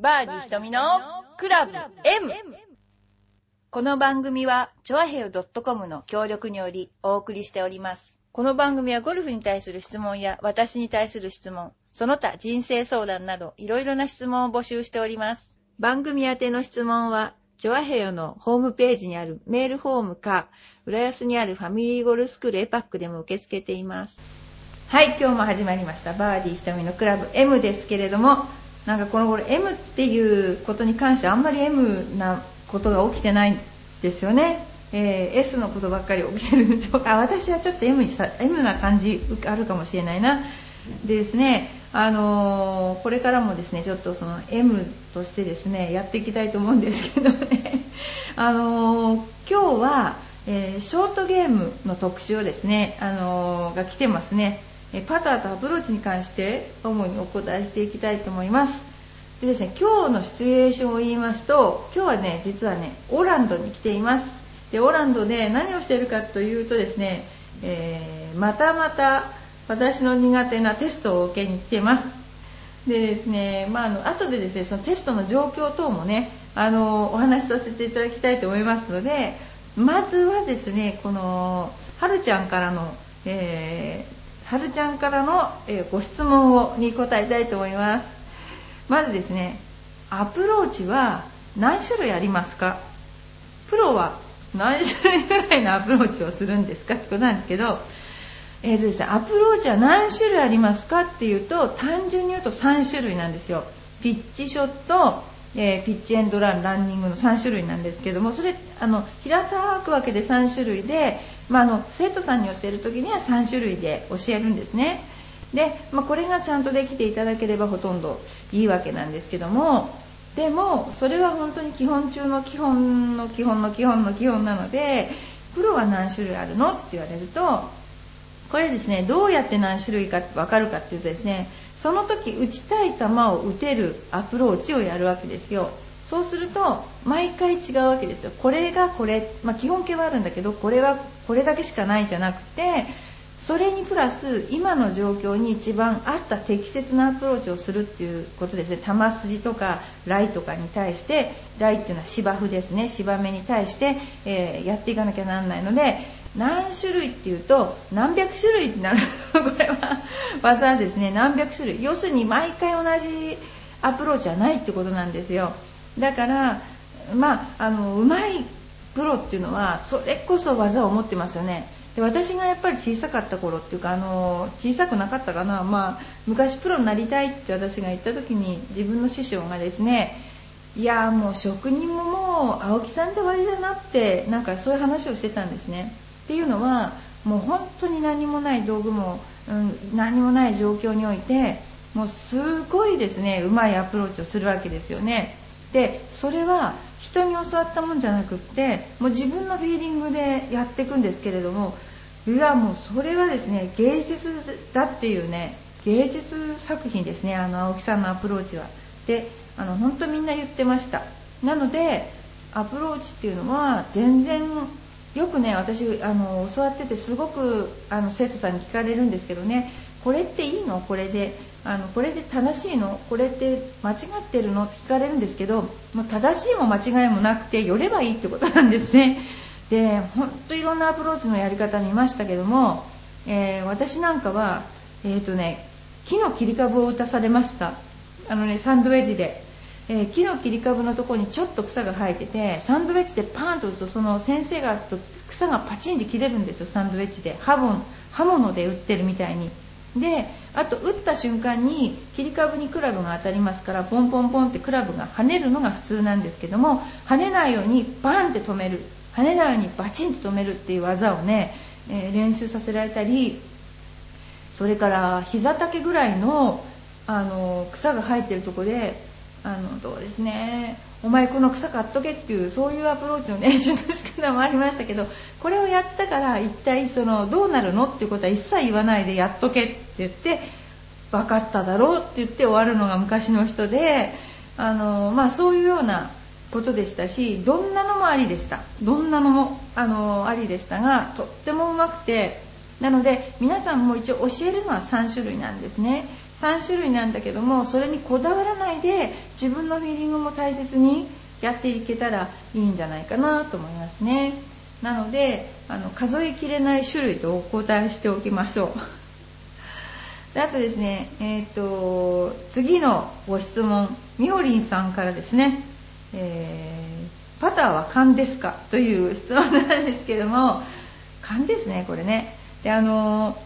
バーディー瞳のクラブ M! この番組は、チョアヘル .com の協力によりお送りしております。この番組はゴルフに対する質問や私に対する質問、その他人生相談などいろいろな質問を募集しております。番組宛ての質問は、チョアヘヨのホームページにあるメールフォームか、浦安にあるファミリーゴルフスクールエパックでも受け付けています。はい、今日も始まりました。バーディー瞳のクラブ M ですけれども、なんかこの頃 M っていうことに関してあんまり M なことが起きてないんですよね。えー S のことばっかり起きてるんでしょうか。私はちょっと M, にさ M な感じあるかもしれないな。でですね、あのーこれからもですね、ちょっとその M としてですね、やっていきたいと思うんですけどね、あのー今日は、えーショートゲームの特集をですね、あのが来てますね。えパターとアプローチに関して主にお答えしていきたいと思います。でですね、今日のシチュエーションを言いますと、今日はね、実はね、オランドに来ています。で、オランドで何をしているかというとですね、えーまたまた私の苦手なテストを受けに来てます。でですね、まあ、あの後でですねそのテストの状況等もねあのお話しさせていただきたいと思いますのでまずはですねこのはるちゃんからの、えー、はるちゃんからの、えご質問をに答えたいと思います。まずですねアプローチは何種類ありますか？プロは何種類ぐらいのアプローチをするんですか？ってことなんですけどえーとですね、アプローチは何種類ありますかっていうと単純に言うと3種類なんですよ。ピッチショット、えーピッチエンドランランニングの3種類なんですけどもそれあの平たく分けて3種類で、まあ、あの生徒さんに教える時には3種類で教えるんですね。で、まあ、これがちゃんとできていただければほとんどいいわけなんですけどもでもそれは本当に基本中の基本の基本の基本の基本なのでプロは何種類あるのって言われるとこれですねどうやって何種類か分かるかっていうとですねその時打ちたい球を打てるアプローチをやるわけですよ。そうすると毎回違うわけですよ。これがこれ、まあ、基本形はあるんだけどこれはこれだけしかないじゃなくてそれにプラス今の状況に一番合った適切なアプローチをするっていうことですね。球筋とかライとかに対してライっていうのは芝生ですね。芝目に対して、えーやっていかなきゃならないので何種類っていうと何百種類になるこれは技ですね。何百種類。要するに毎回同じアプローチはないってことなんですよ。だからまああの上手いプロっていうのはそれこそ技を持ってますよね。で私がやっぱり小さかった頃っていうかあの小さくなかったかな、まあ、昔プロになりたいって私が言った時に自分の師匠がですねいやもう職人ももう青木さんで終わりだなってなんかそういう話をしてたんですね。っていうのはもう本当に何もない道具も、うん、何もない状況においてもうすごいですねうまいアプローチをするわけですよね。でそれは人に教わったもんじゃなくってもう自分のフィーリングでやっていくんですけれどもいやもうそれはですね芸術だっていうね芸術作品ですねあの青木さんのアプローチは。であの本当みんな言ってました。なのでアプローチっていうのは全然よくね私あの教わっててすごくあの生徒さんに聞かれるんですけどねこれっていいの？これであのこれで正しいの？これって間違ってるの？って聞かれるんですけどもう正しいも間違いもなくて寄ればいいってことなんですね。で本当いろんなアプローチのやり方見ましたけども、えー私なんかはえーとね木の切り株を打たされました。あのねサンドウェッジで、えー木の切り株のところにちょっと草が生えててサンドウェッジでパーンと打つとその先生が打つと草がパチンって切れるんですよサンドウェッジで。刃物刃物で打ってるみたいに。であと打った瞬間に切り株にクラブが当たりますからポンポンポンってクラブが跳ねるのが普通なんですけども跳ねないようにバンって止める。跳ねないようにバチンと止めるっていう技をね、えー練習させられたりそれから膝丈ぐらいのあの草が生えてるとこであのどうですね。お前この草買っとけっていうそういうアプローチの練習の仕方もありましたけどこれをやったから一体そのどうなるのっていうことは一切言わないでやっとけって言って分かっただろうって言って終わるのが昔の人であの、まあ、そういうようなことでしたしどんなのもありでした。どんなのもあのありでしたがとってもうまくて。なので皆さんも一応教えるのは3種類なんですね。3種類なんだけどもそれにこだわらないで自分のフィーリングも大切にやっていけたらいいんじゃないかなと思いますね。なのであの数えきれない種類とお答えしておきましょう。であとですねえっ、と次のご質問みほりんさんからですね、えー、パターは勘ですか？という質問なんですけども勘ですねこれね。であの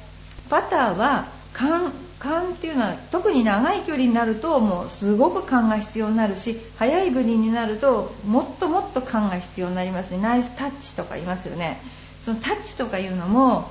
パターは勘勘っていうのは特に長い距離になるともうすごく勘が必要になるし速いグリーンになるともっともっと勘が必要になりますね。ナイスタッチとか言いますよね。そのタッチとかいうのも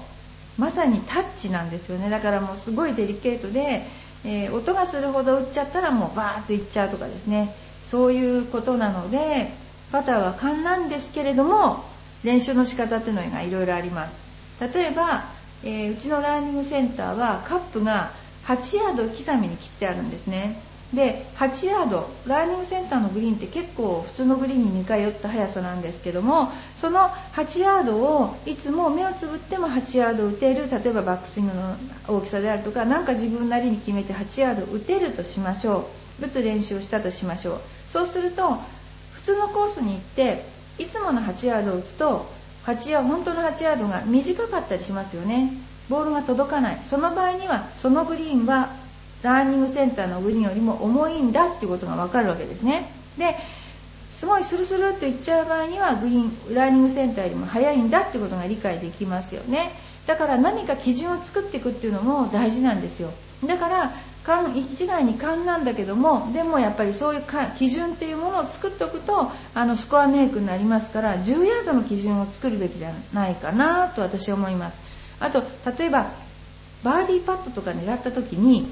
まさにタッチなんですよね。だからもうすごいデリケートで、えー、音がするほど打っちゃったらもうバーッといっちゃうとかですね。そういうことなのでパターは勘なんですけれども練習の仕方っていうのがいろいろあります。例えば、えー、うちのラーニングセンターはカップが8ヤード刻みに切ってあるんですね。で8ヤードラーニングセンターのグリーンって結構普通のグリーンに2回寄った速さなんですけどもその8ヤードをいつも目をつぶっても8ヤード打てる例えばバックスイングの大きさであるとか何か自分なりに決めて8ヤード打てるとしましょう。打つ練習をしたとしましょう。そうすると普通のコースに行っていつもの8ヤードを打つと8ヤ本当の8ヤードが短かったりしますよね。ボールが届かない。その場合にはそのグリーンはラーニングセンターのグリーンよりも重いんだっていうことが分かるわけですね。ですごいスルスルっていっちゃう場合にはグリーンラーニングセンターよりも速いんだってことが理解できますよね。だから何か基準を作っていくっていうのも大事なんですよ。だから勘一概に勘なんだけどもでもやっぱりそういう基準っていうものを作っておくとあのスコアメイクになりますから10ヤードの基準を作るべきじゃないかなと私は思います。あと例えばバーディーパットとか狙った時に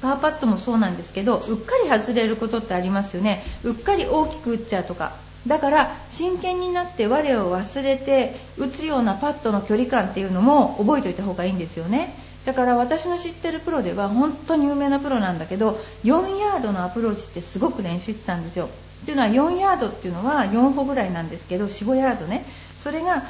パーパットもそうなんですけどうっかり外れることってありますよね。うっかり大きく打っちゃうとか。だから真剣になって我を忘れて打つようなパットの距離感っていうのも覚えておいた方がいいんですよね。だから私の知ってるプロでは本当に有名なプロなんだけど4ヤードのアプローチってすごく練習してたんですよ。っていうのは4ヤードっていうのは4歩ぐらいなんですけど45ヤードね。それが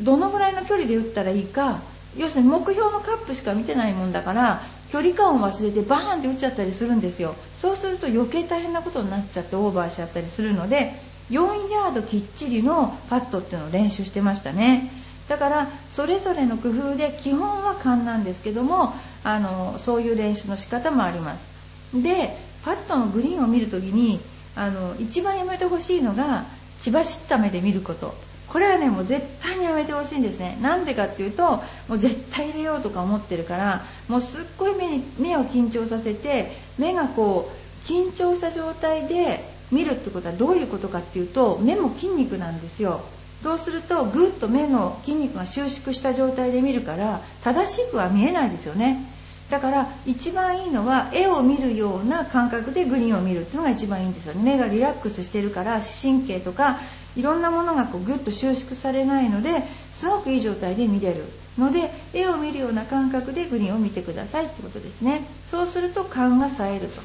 どのぐらいの距離で打ったらいいか要するに目標のカップしか見てないもんだから距離感を忘れてバーンって打っちゃったりするんですよ。そうすると余計大変なことになっちゃってオーバーしちゃったりするので4ヤードきっちりのパットっていうのを練習してましたね。だからそれぞれの工夫で基本は勘なんですけどもあのそういう練習の仕方もあります。でパットのグリーンを見るときにあの一番やめてほしいのが千葉知った目で見ること。これはねもう絶対にやめてほしいんですね。なんでかっていうともう絶対入れようとか思ってるからもうすっごい目に目を緊張させて目がこう緊張した状態で見るってことはどういうことかっていうと目も筋肉なんですよ。そうするとぐっと目の筋肉が収縮した状態で見るから正しくは見えないですよね。だから一番いいのは絵を見るような感覚でグリーンを見るっていうのが一番いいんですよね。目がリラックスしてるから神経とかいろんなものがこうぐっと収縮されないのですごくいい状態で見れるので絵を見るような感覚でグリーンを見てくださいってことですね。そうすると勘が冴えると。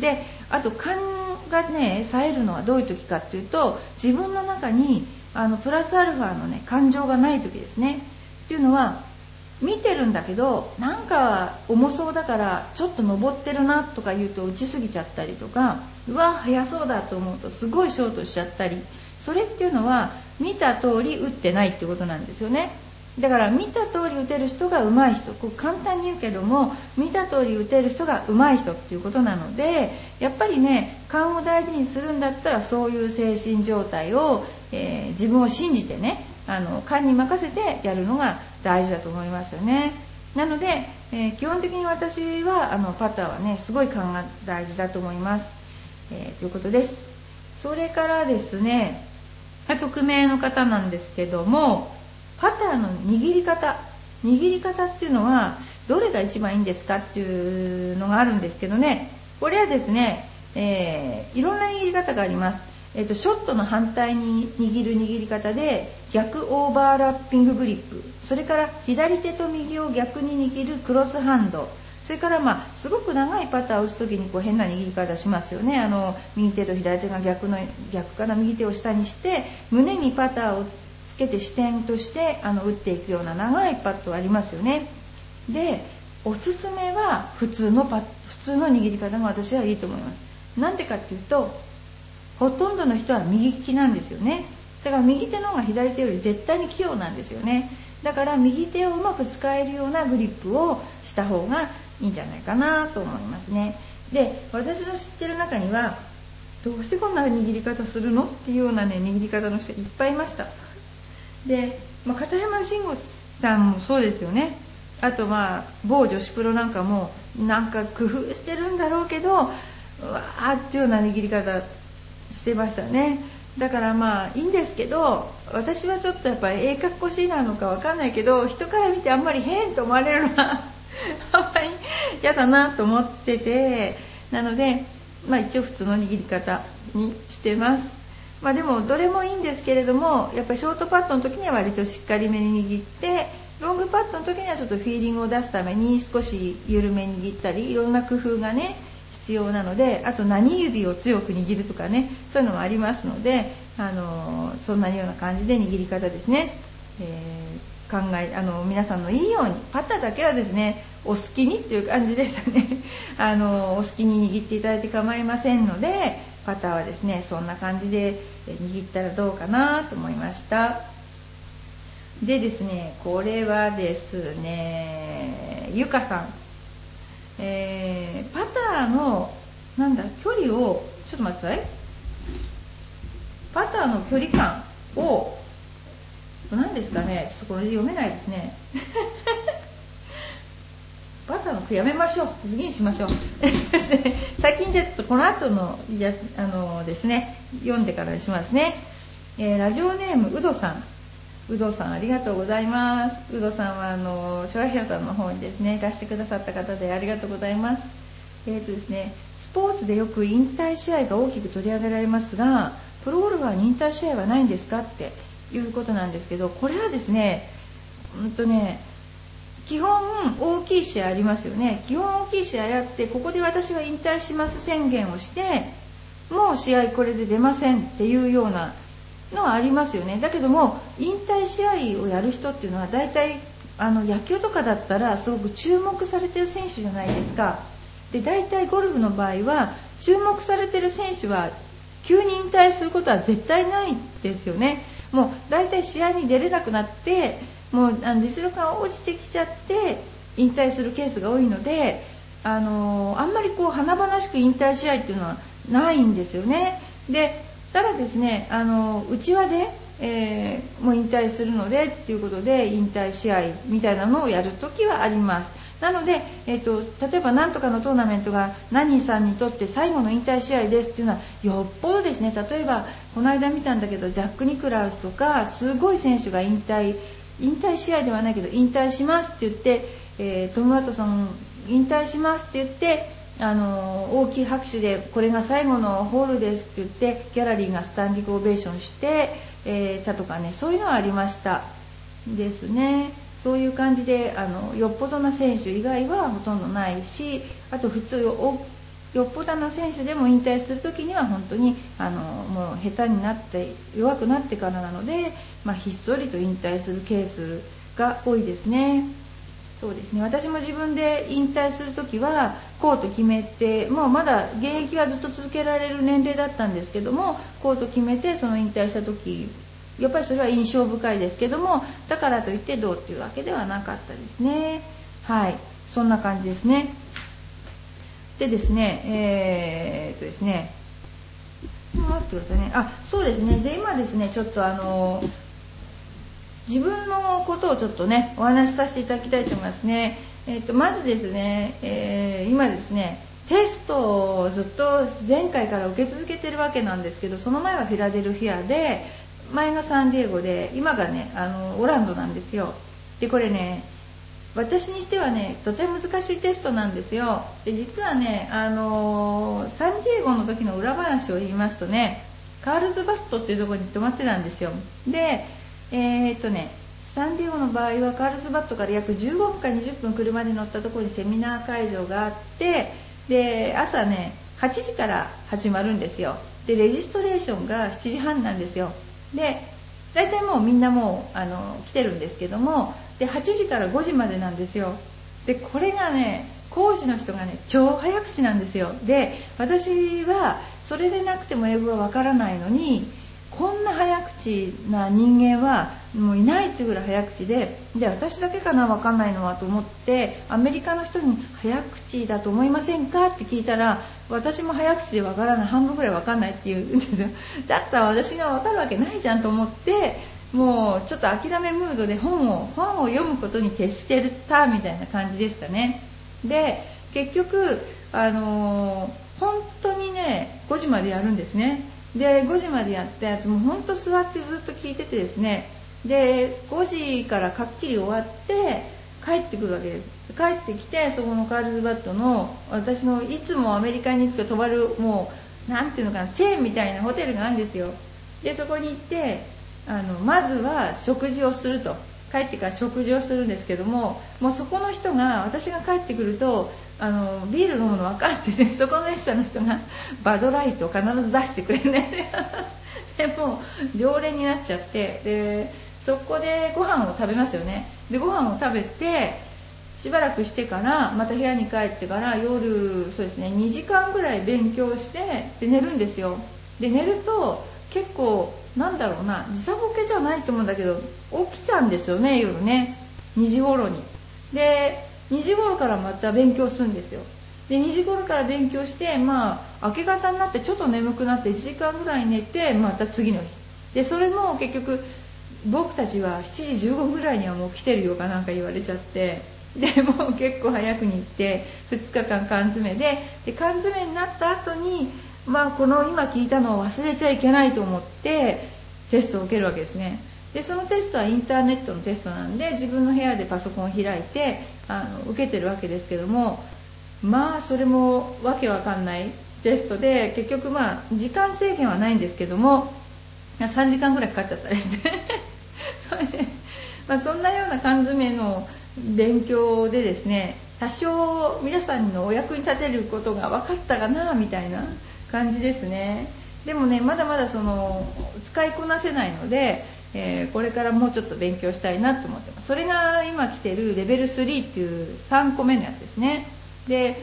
であと勘がね冴えるのはどういう時かっていうと自分の中にあのプラスアルファのね感情がない時ですね。っていうのは見てるんだけどなんか重そうだからちょっと登ってるなとか言うと打ちすぎちゃったりとかうわ速そうだと思うとすごいショートしちゃったりそれっていうのは見た通り打ってないってことなんですよね。だから見た通り打てる人が上手い人。こう簡単に言うけども見た通り打てる人が上手い人っていうことなのでやっぱりね勘を大事にするんだったらそういう精神状態を、えー、自分を信じてねあの勘に任せてやるのが大事だと思いますよね。なので、えー、基本的に私はあのパターはねすごい勘が大事だと思います、えー、ということです。それからですね匿名の方なんですけどもパターの握り方。握り方っていうのはどれが一番いいんですかっていうのがあるんですけどね。これはですね、えー、いろんな握り方があります、えーと、ショットの反対に握る握り方で逆オーバーラッピンググリップ。それから左手と右を逆に握るクロスハンド。それからまあすごく長いパターを打つ時にこう変な握り方しますよね。あの右手と左手が逆の逆から右手を下にして胸にパターをつけて視点としてあの打っていくような長いパットありますよね。でおすすめは普通のパ普通の握り方が私はいいと思います。なんでかっていうとほとんどの人は右利きなんですよね。だから右手の方が左手より絶対に器用なんですよね。だから右手をうまく使えるようなグリップをした方がいいんじゃないかなと思いますね。で私の知ってる中にはどうしてこんな握り方するのっていうようなね握り方の人いっぱいいました。で、まあ、片山慎吾さんもそうですよね。あとまあ某女子プロなんかもなんか工夫してるんだろうけどわーっていうような握り方してましたね。だからまあいいんですけど私はちょっとやっぱりええ格好しいなのかわかんないけど人から見てあんまり変と思われるのは あんまり嫌だなと思っててなので、まあ、一応普通の握り方にしてます。まあ、でもどれもいいんですけれどもやっぱりショートパットの時には割としっかりめに握ってロングパットの時にはちょっとフィーリングを出すために少し緩めに握ったりいろんな工夫がね必要なのであと何指を強く握るとかねそういうのもありますので、あのそんなような感じで握り方ですね、えー、考えあの皆さんのいいようにパターだけはですねお好きにっていう感じですね。あのお好きに握っていただいて構いませんのでパターはですねそんな感じで握ったらどうかなと思いました。でですねこれはですねゆかさん。えー、パターのなんだ距離をちょっと待ってください。パターの距離感を何ですかね？ちょっとこれ読めないですね。パターのやめましょう。次にしましょう。先にちょっとこの後のやあのですね読んでからにしますね、えー、ラジオネームうどさん。有働さんありがとうございます。有働さんはあのチョアヘアさんの方にですね出してくださった方でありがとうございます。えーとですねスポーツでよく引退試合が大きく取り上げられますがプロゴルファーに引退試合はないんですかっていうことなんですけどこれはですねうんとね基本大きい試合ありますよね。基本大きい試合あってここで私は引退します宣言をしてもう試合これで出ませんっていうようなのはありますよね。だけども引退試合をやる人っていうのは大体あの野球とかだったらすごく注目されてる選手じゃないですか。で大体ゴルフの場合は注目されてる選手は急に引退することは絶対ないですよね。もう大体試合に出れなくなってもうあの実力が落ちてきちゃって引退するケースが多いのであのあんまりこう華々しく引退試合っていうのはないんですよね。でただですねあの内輪で、えー、もう引退するのでっていうことで引退試合みたいなのをやるときはあります。なので、えーと、例えば何とかのトーナメントが何さんにとって最後の引退試合ですっていうのはよっぽどですね。例えばこの間見たんだけどジャック・ニクラウスとかすごい選手が引退引退試合ではないけど引退しますって言って、えー、トム・ワトソン引退しますって言ってあの大きい拍手でこれが最後のホールですって言ってギャラリーがスタンディングオベーションして、えー、たとかねそういうのはありました。ですね。そういう感じであのよっぽどな選手以外はほとんどないしあと普通よっぽどな選手でも引退する時には本当にあのもう下手になって弱くなってからなので、まあ、ひっそりと引退するケースが多いですね。そうですね。私も自分で引退する時はこうと決めてもうまだ現役はずっと続けられる年齢だったんですけどもこうと決めてその引退した時やっぱりそれは印象深いですけどもだからといってどうっていうわけではなかったですね。はい。そんな感じですね。でですねえー、っとですね待ってくださいね。あそうですね。で今ですねちょっとあの自分のことをちょっとねお話しさせていただきたいと思いますね、えーと、まずですね、えー、今ですねテストをずっと前回から受け続けてるわけなんですけどその前はフィラデルフィアで前がサンディエゴで今がねあのオランドなんですよ。でこれね私にしてはねとても難しいテストなんですよ。で実はねあのサンディエゴの時の裏話を言いますとねカールズバットっていうところに泊まってたんですよ。でえー、っとねサンディエゴの場合はカールズバットから約15分か20分車で乗ったところにセミナー会場があってで朝ね8時から始まるんですよ。でレジストレーションが7時半なんですよ。で大体もうみんなもうあの来てるんですけどもで8時から5時までなんですよ。でこれがね講師の人がね超早口なんですよ。で私はそれでなくても英語がわからないのにこんな早口な人間はもういないっていうぐらい早口でで私だけかな分かんないのはと思ってアメリカの人に早口だと思いませんかって聞いたら私も早口で分からない。半分ぐらい分かんないって言うんですよ。だったら私が分かるわけないじゃんと思ってもうちょっと諦めムードで本を本を読むことに徹してるたみたいな感じでしたね。で結局あのー、本当にね5時までやるんですね。で5時までやったやつも本当座ってずっと聞いててですね。で5時からかっきり終わって帰ってくるわけです。帰ってきてそこのカールズバットの私のいつもアメリカに行くと泊まるもう何ていうのかなチェーンみたいなホテルがあるんですよ。でそこに行ってあのまずは食事をすると。帰ってから食事をするんですけどももうそこの人が私が帰ってくるとあのビール飲むの分かってて そこのレストランの人がバドライトを必ず出してくれるね。でも常連になっちゃってでそこでご飯を食べますよね。でご飯を食べてしばらくしてからまた部屋に帰ってから夜そうですね2時間ぐらい勉強してで寝るんですよ。で寝ると結構なんだろうな時差ボケじゃないと思うんだけど起きちゃうんですよね夜ね。2時頃に。で2時頃からまた勉強するんですよ。で2時頃から勉強してまあ明け方になってちょっと眠くなって1時間ぐらい寝てまた次の日。でそれも結局僕たちは7時15分ぐらいにはもう来てるよかなんか言われちゃって。でもう結構早くに行って2日間缶詰でで缶詰になった後にまあこの今聞いたのを忘れちゃいけないと思ってテストを受けるわけですね。でそのテストはインターネットのテストなんで自分の部屋でパソコンを開いてあの受けてるわけですけどもまあそれもわけわかんないテストで結局まあ時間制限はないんですけども3時間ぐらいかかっちゃったりして。それで、まあ、そんなような缶詰の勉強でですね多少皆さんのお役に立てることが分かったかなみたいな。感じですね。でもねまだまだその使いこなせないので、えー、これからもうちょっと勉強したいなと思ってます。それが今来てるレベル3っていう3個目のやつですね。で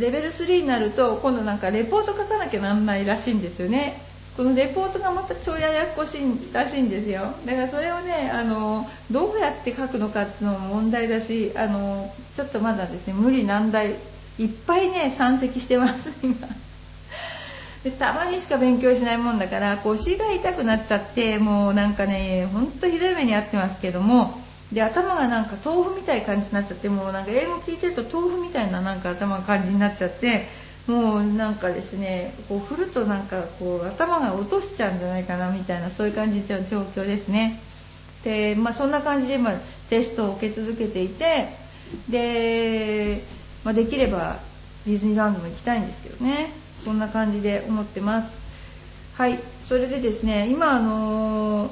レベル3になると今度なんかレポート書かなきゃなんないらしいんですよね。このレポートがまた超ややこしいらしいんですよ。だからそれをねあのどうやって書くのかっていうのも問題だしあのちょっとまだですね無理難題いっぱいね山積してます今。でたまにしか勉強しないもんだから腰が痛くなっちゃってもうなんかねほんとひどい目に遭ってますけどもで頭がなんか豆腐みたいな感じになっちゃってもうなんか英語聞いてると豆腐みたいななんか頭の感じになっちゃってもうなんかですねこう振るとなんかこう頭が落としちゃうんじゃないかなみたいなそういう感じの状況ですね。で、まあ、そんな感じで今テストを受け続けていてで、まあ、できればディズニーランドも行きたいんですけどね。そんな感じで思ってます。はい。それでですね今あのー、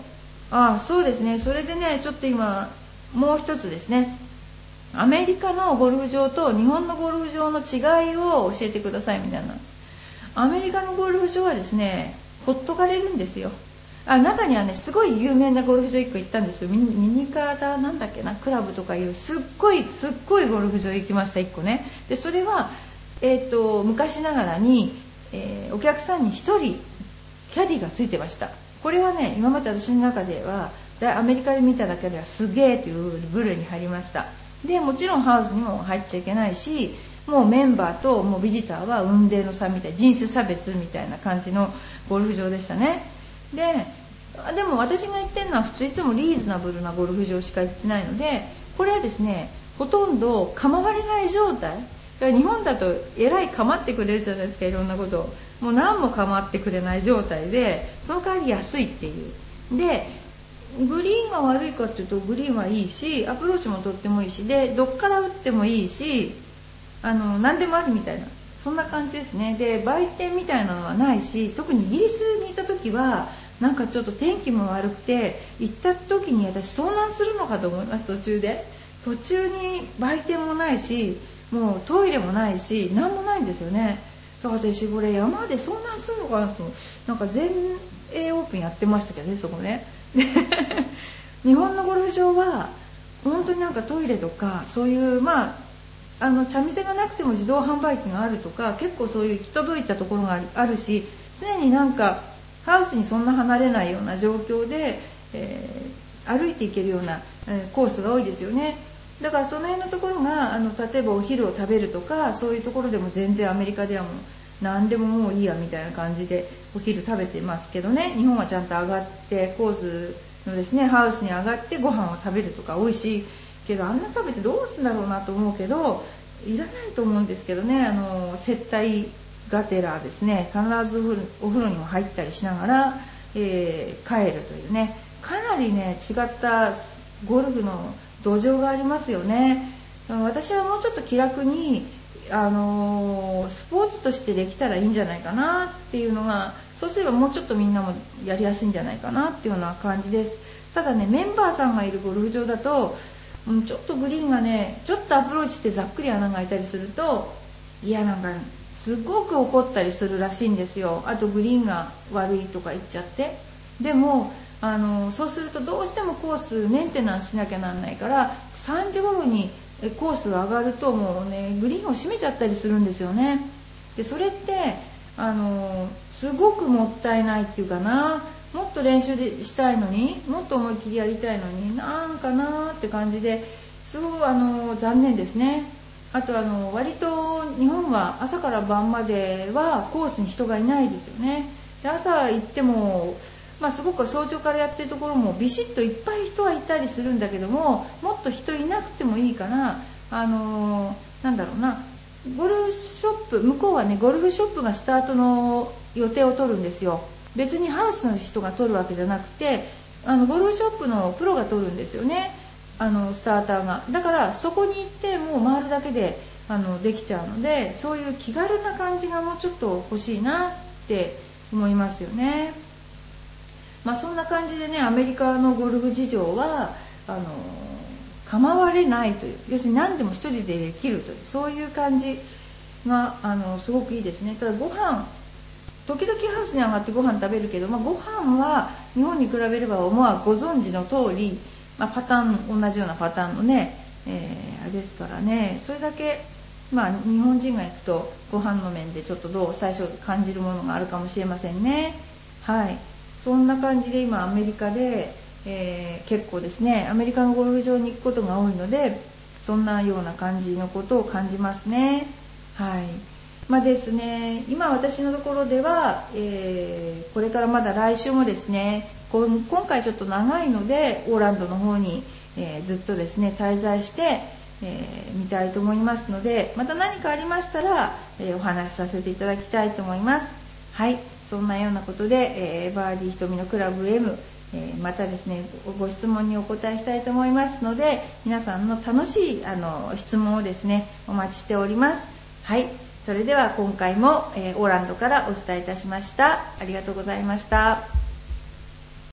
あそうですね。それでねちょっと今もう一つですね。アメリカのゴルフ場と日本のゴルフ場の違いを教えてくださいみたいな。アメリカのゴルフ場はですねほっとかれるんですよ。あ中にはねすごい有名なゴルフ場1個行ったんですよ。ミニカーダなんだっけなクラブとかいうすっごいすっごいゴルフ場行きました1個ね。でそれは、えーと、昔ながらに、えー、お客さんに1人キャディがついてました。これはね今まで私の中ではアメリカで見ただけではすげえという部類に入りました。でもちろんハウスにも入っちゃいけないしもうメンバーともうビジターは雲泥の差みたい人種差別みたいな感じのゴルフ場でしたね。ででも私が行ってるのは普通いつもリーズナブルなゴルフ場しか行ってないのでこれはですねほとんど構われない状態だから日本だとえらい構ってくれるじゃないですかいろんなこと。もう何も構ってくれない状態でその代わり安いっていう。でグリーンが悪いかっていうとグリーンはいいしアプローチもとってもいいしでどっから打ってもいいしあの何でもあるみたいな。そんな感じですね。で売店みたいなのはないし特にイギリスにいた時はなんかちょっと天気も悪くて行った時に私遭難するのかと思います途中で。途中に売店もないしもうトイレもないし何もないんですよね。だから私これ山で遭難するのかなと。なんか全英オープンやってましたけどねそこね。日本のゴルフ場は本当になんかトイレとかそういうまああの茶店がなくても自動販売機があるとか結構そういう行き届いたところがあるし常になんかハウスにそんな離れないような状況で、えー、歩いていけるような、えー、コースが多いですよね。だからその辺のところがあの例えばお昼を食べるとかそういうところでも全然アメリカではもう何でももういいやみたいな感じでお昼食べてますけどね。日本はちゃんと上がってコースのですねハウスに上がってご飯を食べるとか多いしいけどあんな食べてどうするんだろうなと思うけどいらないと思うんですけどね。あの接待がてらですね必ずお風呂にも入ったりしながら、えー、帰るというね。かなりね違ったゴルフの土壌がありますよね。私はもうちょっと気楽にあのスポーツとしてできたらいいんじゃないかなっていうのがそうすればもうちょっとみんなもやりやすいんじゃないかなっていうような感じです。ただねメンバーさんがいるゴルフ場だと、うん、ちょっとグリーンがねちょっとアプローチしてざっくり穴が開いたりするといやなんかすごく怒ったりするらしいんですよ。あとグリーンが悪いとか言っちゃって。でもあのそうするとどうしてもコースメンテナンスしなきゃなんないから3時頃にコースが上がるともうねグリーンを閉めちゃったりするんですよね。でそれってあのすごくもったいないっていうかな。もっと練習でしたいのにもっと思いっきりやりたいのになんかなって感じですごくあの残念ですね。あとあの割と日本は朝から晩まではコースに人がいないですよね。で朝行ってもまあ、すごく早朝からやってるところもビシッといっぱい人はいたりするんだけどももっと人いなくてもいいからあのー、なんだろうなゴルフショップ向こうはねゴルフショップがスタートの予定を取るんですよ。別にハウスの人が取るわけじゃなくてあのゴルフショップのプロが取るんですよね。あのスターターが。だからそこに行ってもう回るだけであのできちゃうのでそういう気軽な感じがもうちょっと欲しいなって思いますよね。まあ、そんな感じでねアメリカのゴルフ事情はあの構われないという要するに何でも1人でできるというそういう感じがあのすごくいいですね。ただご飯時々ハウスに上がってご飯食べるけど、まあ、ご飯は日本に比べれば思わご存知の通り、まあ、パターン同じようなパターンのね、えー、あれですからね。それだけ、まあ、日本人が行くとご飯の面でちょっとどう最初感じるものがあるかもしれませんね。はい。そんな感じで今アメリカで、えー、結構ですねアメリカのゴルフ場に行くことが多いのでそんなような感じのことを感じますね。はい。まあ、ですね今私のところでは、えー、これからまだ来週もですね今回ちょっと長いのでオーランドの方に、えー、ずっとですね滞在して、えー、見たいと思いますのでまた何かありましたら、えお話しさせていただきたいと思います。はい。そんなようなことで、えー、バーディー瞳のクラブ M、えー、またですねご質問にお答えしたいと思いますので皆さんの楽しいあの質問をですねお待ちしております。はい。それでは今回も、えー、オーランドからお伝えいたしました。ありがとうございました。